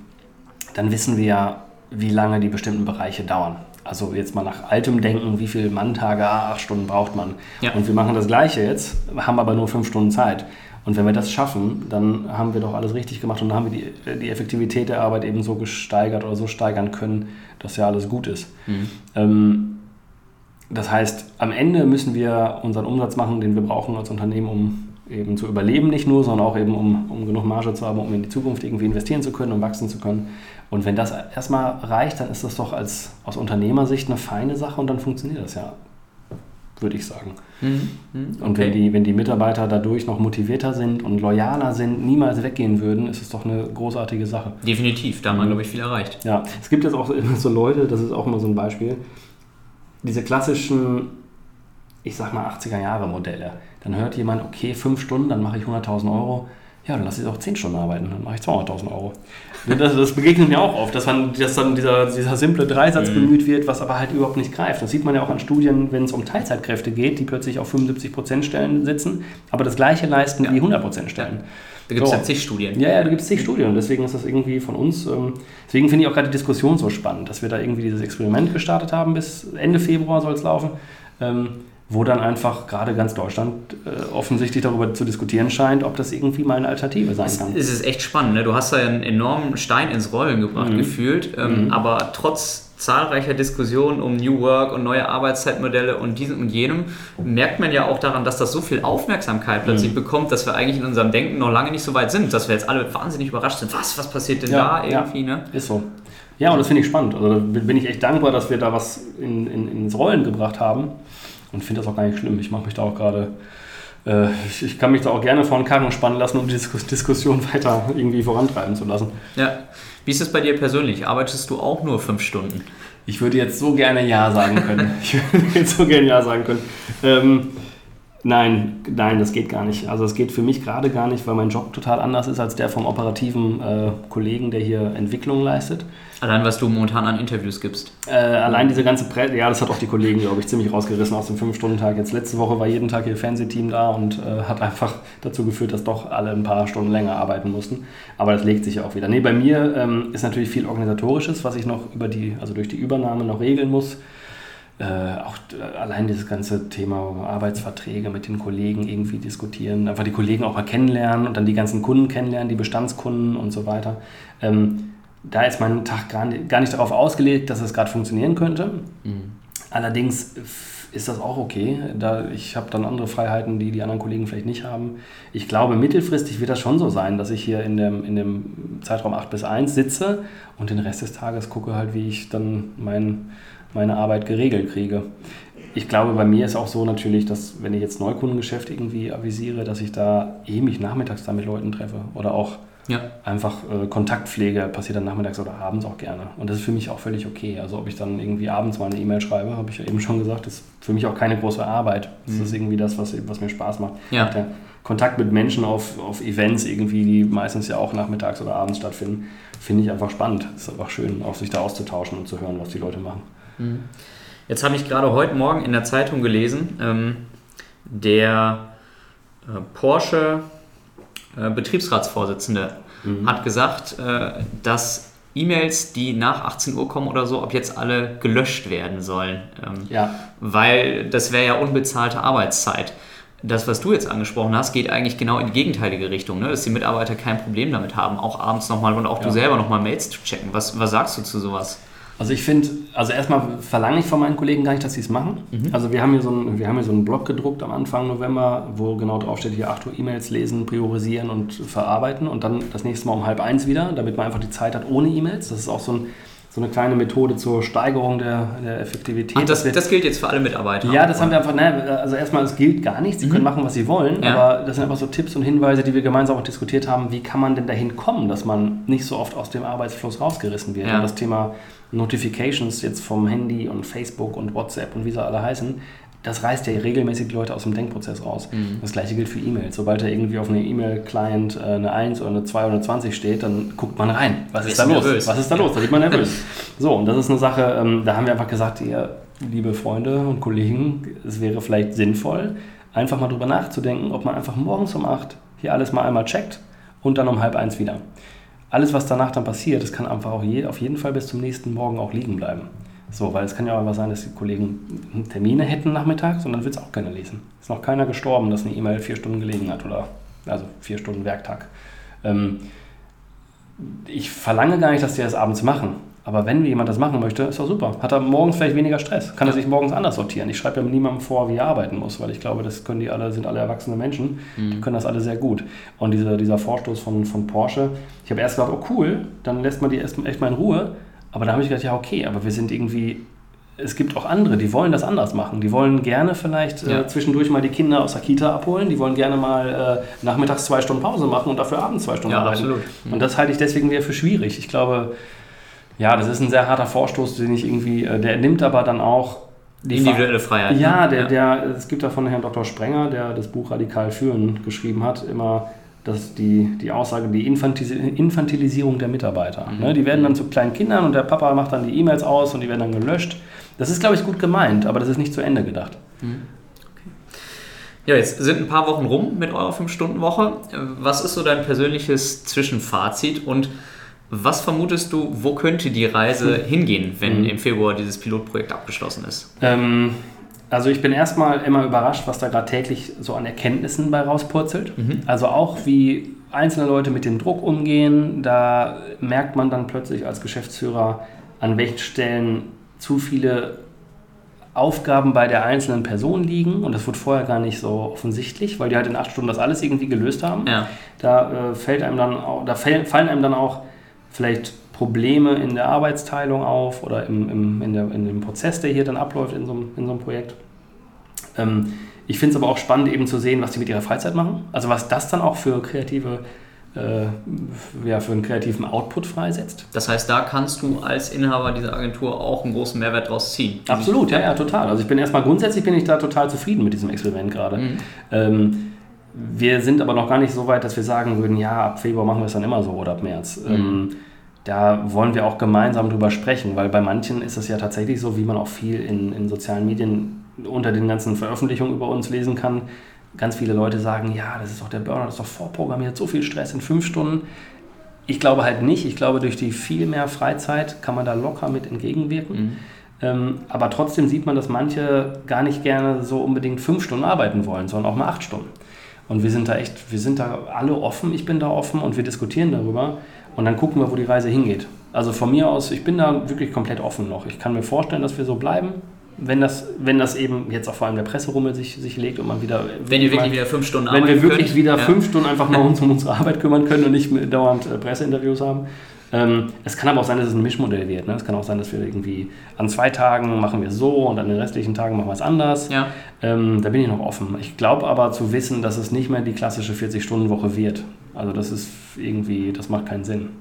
dann wissen wir ja, wie lange die bestimmten Bereiche dauern. Also jetzt mal nach altem Denken, wie viele Manntage, acht Stunden braucht man. Ja. Und wir machen das Gleiche jetzt, haben aber nur fünf Stunden Zeit. Und wenn wir das schaffen, dann haben wir doch alles richtig gemacht und dann haben wir die, die Effektivität der Arbeit eben so gesteigert oder so steigern können, dass ja alles gut ist. Mhm. Ähm, das heißt, am Ende müssen wir unseren Umsatz machen, den wir brauchen als Unternehmen, um eben zu überleben, nicht nur, sondern auch eben, um, um genug Marge zu haben, um in die Zukunft irgendwie investieren zu können und wachsen zu können. Und wenn das erstmal reicht, dann ist das doch als, aus Unternehmersicht eine feine Sache und dann funktioniert das ja würde ich sagen. Mhm. Mhm. Okay. Und wenn die, wenn die Mitarbeiter dadurch noch motivierter sind und loyaler sind, niemals weggehen würden, ist es doch eine großartige Sache. Definitiv, da haben wir, mhm. glaube ich, viel erreicht. Ja, es gibt jetzt auch immer so Leute, das ist auch immer so ein Beispiel, diese klassischen ich sag mal 80er Jahre Modelle. Dann hört jemand, okay, fünf Stunden, dann mache ich 100.000 Euro. Ja, dann lasse ich auch 10 Stunden arbeiten, dann mache ich 200.000 Euro. Das, das, begegnet mir auch oft, dass, man, dass dann dieser, dieser simple Dreisatz mhm. bemüht wird, was aber halt überhaupt nicht greift. Das sieht man ja auch an Studien, wenn es um Teilzeitkräfte geht, die plötzlich auf 75% Stellen sitzen, aber das gleiche leisten ja. wie 100% Stellen. Da gibt es so. ja zig Studien. Ja, ja, da gibt es zig Studien. Deswegen ist das irgendwie von uns, ähm, deswegen finde ich auch gerade die Diskussion so spannend, dass wir da irgendwie dieses Experiment gestartet haben. Bis Ende Februar soll es laufen. Ähm, wo dann einfach gerade ganz Deutschland äh, offensichtlich darüber zu diskutieren scheint, ob das irgendwie mal eine Alternative sein kann. Es ist echt spannend. Ne? Du hast da einen enormen Stein ins Rollen gebracht, mhm. gefühlt. Ähm, mhm. Aber trotz zahlreicher Diskussionen um New Work und neue Arbeitszeitmodelle und diesem und jenem merkt man ja auch daran, dass das so viel Aufmerksamkeit plötzlich mhm. bekommt, dass wir eigentlich in unserem Denken noch lange nicht so weit sind, dass wir jetzt alle wahnsinnig überrascht sind. Was, was passiert denn ja, da irgendwie? Ja, ne? Ist so. Ja, und das finde ich spannend. Also da bin ich echt dankbar, dass wir da was in, in, ins Rollen gebracht haben und finde das auch gar nicht schlimm. Ich mache mich da auch gerade, äh, ich, ich, kann mich da auch gerne vor den Karren spannen lassen, um die Diskussion weiter irgendwie vorantreiben zu lassen. Ja. Wie ist es bei dir persönlich? Arbeitest du auch nur fünf Stunden? Ich würde jetzt so gerne Ja sagen können. ich würde jetzt so gerne Ja sagen können. Ähm, Nein, nein, das geht gar nicht. Also es geht für mich gerade gar nicht, weil mein Job total anders ist als der vom operativen äh, Kollegen, der hier Entwicklung leistet. Allein was du momentan an Interviews gibst. Äh, allein diese ganze Presse, ja, das hat auch die Kollegen, glaube ich, ziemlich rausgerissen aus dem Fünf-Stunden-Tag. Jetzt letzte Woche war jeden Tag hier Fernsehteam da und äh, hat einfach dazu geführt, dass doch alle ein paar Stunden länger arbeiten mussten. Aber das legt sich ja auch wieder. Nee, bei mir ähm, ist natürlich viel Organisatorisches, was ich noch über die, also durch die Übernahme noch regeln muss äh, auch äh, allein dieses ganze Thema Arbeitsverträge mit den Kollegen irgendwie diskutieren, einfach die Kollegen auch mal kennenlernen und dann die ganzen Kunden kennenlernen, die Bestandskunden und so weiter. Ähm, da ist mein Tag gar nicht, gar nicht darauf ausgelegt, dass es gerade funktionieren könnte. Mhm. Allerdings ist das auch okay. Da ich habe dann andere Freiheiten, die die anderen Kollegen vielleicht nicht haben. Ich glaube, mittelfristig wird das schon so sein, dass ich hier in dem, in dem Zeitraum 8 bis 1 sitze und den Rest des Tages gucke halt, wie ich dann mein meine Arbeit geregelt kriege. Ich glaube, bei mir ist auch so natürlich, dass wenn ich jetzt Neukundengeschäft irgendwie avisiere, dass ich da eh mich nachmittags da mit Leuten treffe oder auch ja. einfach äh, Kontaktpflege passiert dann nachmittags oder abends auch gerne. Und das ist für mich auch völlig okay. Also ob ich dann irgendwie abends mal eine E-Mail schreibe, habe ich ja eben schon gesagt, ist für mich auch keine große Arbeit. Das mhm. ist irgendwie das, was, was mir Spaß macht. Ja. Der Kontakt mit Menschen auf, auf Events irgendwie, die meistens ja auch nachmittags oder abends stattfinden, finde ich einfach spannend. Es ist einfach schön, auch sich da auszutauschen und zu hören, was die Leute machen. Mhm. Jetzt habe ich gerade heute Morgen in der Zeitung gelesen, ähm, der äh, Porsche äh, Betriebsratsvorsitzende mhm. hat gesagt, äh, dass E-Mails, die nach 18 Uhr kommen oder so, ab jetzt alle gelöscht werden sollen. Ähm, ja. Weil das wäre ja unbezahlte Arbeitszeit. Das, was du jetzt angesprochen hast, geht eigentlich genau in die gegenteilige Richtung, ne? dass die Mitarbeiter kein Problem damit haben, auch abends nochmal und auch ja. du selber nochmal Mails zu checken. Was, was sagst du zu sowas? Also ich finde, also erstmal verlange ich von meinen Kollegen gar nicht, dass sie es machen. Mhm. Also wir haben, hier so einen, wir haben hier so einen Blog gedruckt am Anfang November, wo genau drauf steht, hier 8 Uhr E-Mails lesen, priorisieren und verarbeiten und dann das nächste Mal um halb eins wieder, damit man einfach die Zeit hat ohne E-Mails. Das ist auch so ein so eine kleine Methode zur Steigerung der, der Effektivität. Ach, das, das, gilt jetzt für alle Mitarbeiter? Ja, das haben wir einfach, ne, also erstmal, es gilt gar nicht, sie mhm. können machen, was sie wollen, ja. aber das sind einfach so Tipps und Hinweise, die wir gemeinsam auch diskutiert haben, wie kann man denn dahin kommen, dass man nicht so oft aus dem Arbeitsfluss rausgerissen wird. Ja. Und das Thema Notifications jetzt vom Handy und Facebook und WhatsApp und wie sie alle heißen, das reißt ja regelmäßig die Leute aus dem Denkprozess raus. Mhm. Das gleiche gilt für E-Mails. Sobald da irgendwie auf einem E-Mail-Client äh, eine 1 oder eine 2 oder eine 20 steht, dann guckt man rein. Was ist, ist da los? Nervös. Was ist da los? Da wird man nervös. so, und das ist eine Sache, ähm, da haben wir einfach gesagt, ihr, liebe Freunde und Kollegen, es wäre vielleicht sinnvoll, einfach mal drüber nachzudenken, ob man einfach morgens um 8 hier alles mal einmal checkt und dann um halb eins wieder alles, was danach dann passiert, das kann einfach auch je, auf jeden Fall bis zum nächsten Morgen auch liegen bleiben. So, weil es kann ja auch einfach sein, dass die Kollegen Termine hätten nachmittags und dann wird es auch keiner lesen. Ist noch keiner gestorben, dass eine E-Mail vier Stunden gelegen hat oder also vier Stunden Werktag. Ähm, ich verlange gar nicht, dass die das abends machen. Aber wenn jemand das machen möchte, ist doch super. Hat er morgens vielleicht weniger Stress. Kann er sich morgens anders sortieren. Ich schreibe ja niemandem vor, wie er arbeiten muss, weil ich glaube, das können die alle, sind alle erwachsene Menschen. Mhm. Die können das alle sehr gut. Und diese, dieser Vorstoß von, von Porsche, ich habe erst gedacht, oh cool, dann lässt man die erst, echt mal in Ruhe. Aber da habe ich gedacht, ja okay, aber wir sind irgendwie es gibt auch andere, die wollen das anders machen. Die wollen gerne vielleicht äh, ja. äh, zwischendurch mal die Kinder aus der Kita abholen. Die wollen gerne mal äh, nachmittags zwei Stunden Pause machen und dafür abends zwei Stunden ja, arbeiten. Absolut. Und das halte ich deswegen wieder für schwierig. Ich glaube, ja, das ist ein sehr harter Vorstoß, den ich irgendwie, äh, der nimmt aber dann auch die Individuelle Freiheit. Ja, ne? der, der, es gibt da von Herrn Dr. Sprenger, der das Buch Radikal führen geschrieben hat, immer das die, die Aussage, die Infantis Infantilisierung der Mitarbeiter. Mhm. Ne? Die werden dann zu kleinen Kindern und der Papa macht dann die E-Mails aus und die werden dann gelöscht. Das ist, glaube ich, gut gemeint, aber das ist nicht zu Ende gedacht. Ja, jetzt sind ein paar Wochen rum mit eurer 5-Stunden-Woche. Was ist so dein persönliches Zwischenfazit und was vermutest du, wo könnte die Reise hingehen, wenn Mhm. im Februar dieses Pilotprojekt abgeschlossen ist? Ähm, also ich bin erstmal immer überrascht, was da gerade täglich so an Erkenntnissen bei rauspurzelt. Also auch wie einzelne Leute mit dem Druck umgehen, da merkt man dann plötzlich als Geschäftsführer, an welchen Stellen zu viele Aufgaben bei der einzelnen Person liegen und das wird vorher gar nicht so offensichtlich, weil die halt in acht Stunden das alles irgendwie gelöst haben. Ja. Da, äh, fällt einem dann auch, da fallen einem dann auch vielleicht Probleme in der Arbeitsteilung auf oder im, im, in, der, in dem Prozess, der hier dann abläuft in so einem, in so einem Projekt. Ähm, ich finde es aber auch spannend, eben zu sehen, was die mit ihrer Freizeit machen. Also was das dann auch für kreative, äh, ja, für einen kreativen Output freisetzt. Das heißt, da kannst du als Inhaber dieser Agentur auch einen großen Mehrwert draus ziehen. Absolut, ja, ja, total. Also ich bin erstmal grundsätzlich bin ich da total zufrieden mit diesem Experiment gerade. Ähm, wir sind aber noch gar nicht so weit, dass wir sagen würden, ja, ab Februar machen wir es dann immer so oder ab März. Ähm, da wollen wir auch gemeinsam drüber sprechen, weil bei manchen ist es ja tatsächlich so, wie man auch viel in, in sozialen Medien unter den ganzen Veröffentlichungen über uns lesen kann. Ganz viele Leute sagen, ja, das ist doch der Burner, das ist doch vorprogrammiert, so viel Stress in fünf Stunden. Ich glaube halt nicht. Ich glaube, durch die viel mehr Freizeit kann man da locker mit entgegenwirken. Ähm, aber trotzdem sieht man, dass manche gar nicht gerne so unbedingt fünf Stunden arbeiten wollen, sondern auch mal acht Stunden. Und wir sind da echt, wir sind da alle offen, ich bin da offen und wir diskutieren darüber und dann gucken wir, wo die Reise hingeht. Also von mir aus, ich bin da wirklich komplett offen noch. Ich kann mir vorstellen, dass wir so bleiben, wenn das, wenn das eben jetzt auch vor allem der Presserummel sich, sich legt und man wieder. Wenn ihr wirklich mal- wieder 5 Stunden wenn wir wirklich könnt. wieder Ja. fünf Stunden einfach mal uns um unsere Arbeit kümmern können und nicht dauernd äh, Presseinterviews haben. Ähm, es kann aber auch sein, dass es ein Mischmodell wird. Ne? Es kann auch sein, dass wir irgendwie an zwei Tagen machen wir so und an den restlichen Tagen machen wir es anders. Ja. Ähm, da bin ich noch offen. Ich glaube aber zu wissen, dass es nicht mehr die klassische 40-Stunden-Woche wird. Also das ist irgendwie, das macht keinen Sinn.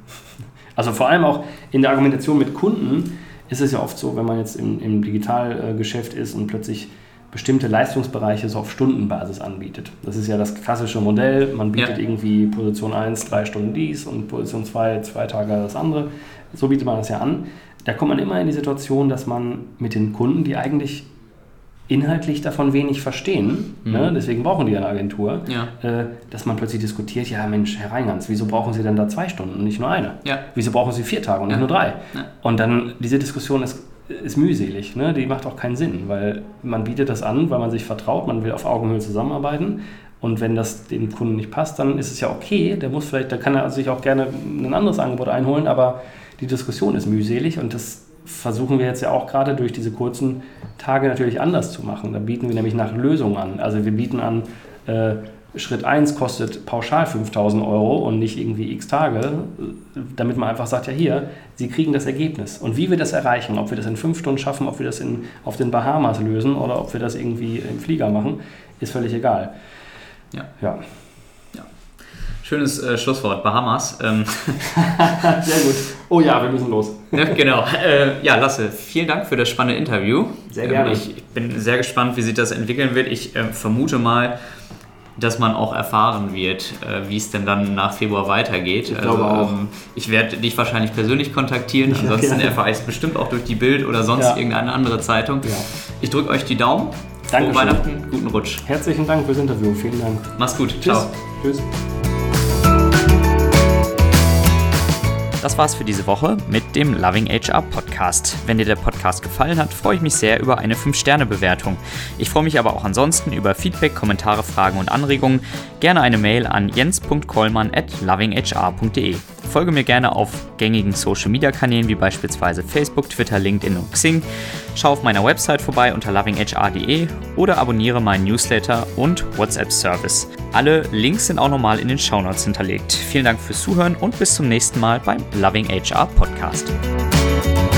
Also vor allem auch in der Argumentation mit Kunden ist es ja oft so, wenn man jetzt im, im Digitalgeschäft ist und plötzlich bestimmte Leistungsbereiche so auf Stundenbasis anbietet. Das ist ja das klassische Modell. Man bietet Ja. irgendwie Position 1 drei Stunden dies und Position 2 zwei Tage das andere. So bietet man das ja an. Da kommt man immer in die Situation, dass man mit den Kunden, die eigentlich inhaltlich davon wenig verstehen, ne? deswegen brauchen die eine Agentur, Ja. äh, dass man plötzlich diskutiert, ja Mensch, Herr Reingans, wieso brauchen Sie denn da zwei Stunden und nicht nur eine? Ja. Wieso brauchen Sie vier Tage und nicht Ja. nur drei? Und dann, diese Diskussion ist, ist mühselig, ne? die macht auch keinen Sinn, weil man bietet das an, weil man sich vertraut, man will auf Augenhöhe zusammenarbeiten und wenn das dem Kunden nicht passt, dann ist es ja okay, der muss vielleicht, da kann er sich auch gerne ein anderes Angebot einholen, aber die Diskussion ist mühselig und das versuchen wir jetzt ja auch gerade durch diese kurzen Tage natürlich anders zu machen. Da bieten wir nämlich nach Lösungen an. Also wir bieten an, äh, Schritt 1 kostet pauschal 5000 Euro und nicht irgendwie x Tage, äh, damit man einfach sagt, ja hier, Sie kriegen das Ergebnis. Und wie wir das erreichen, ob wir das in fünf Stunden schaffen, ob wir das in, auf den Bahamas lösen oder ob wir das irgendwie im Flieger machen, ist völlig egal. Ja. Ja, Schönes äh, Schlusswort, Bahamas. Ähm, sehr gut. Oh ja, wir müssen los. ja, genau. Äh, ja, Lasse, vielen Dank für das spannende Interview. Sehr gerne. Ähm, ich, ich bin sehr gespannt, wie sich das entwickeln wird. Ich äh, vermute mal, dass man auch erfahren wird, äh, wie es denn dann nach Februar weitergeht. Ich glaube auch. ähm, ich werde dich wahrscheinlich persönlich kontaktieren. Ja, Ansonsten gerne. erfahre ich es bestimmt auch durch die Bild oder sonst Ja. irgendeine andere Zeitung. Ja. Ich drücke euch die Daumen. Dankeschön. Frohe Weihnachten, guten Rutsch. Herzlichen Dank fürs Interview. Vielen Dank. Mach's gut. Tschüss. Ciao. Tschüss. Das war's für diese Woche mit dem Loving HR Podcast. Wenn dir der Podcast gefallen hat, freue ich mich sehr über eine 5-Sterne-Bewertung. Ich freue mich aber auch ansonsten über Feedback, Kommentare, Fragen und Anregungen. Gerne eine Mail an jens.kollmann at lovinghr.de. Folge mir gerne auf gängigen Social Media Kanälen wie beispielsweise Facebook, Twitter, LinkedIn und Xing. Schau auf meiner Website vorbei unter lovinghr.de oder abonniere meinen Newsletter und WhatsApp-Service. Alle Links sind auch nochmal in den Shownotes hinterlegt. Vielen Dank fürs Zuhören und bis zum nächsten Mal beim Loving HR Podcast.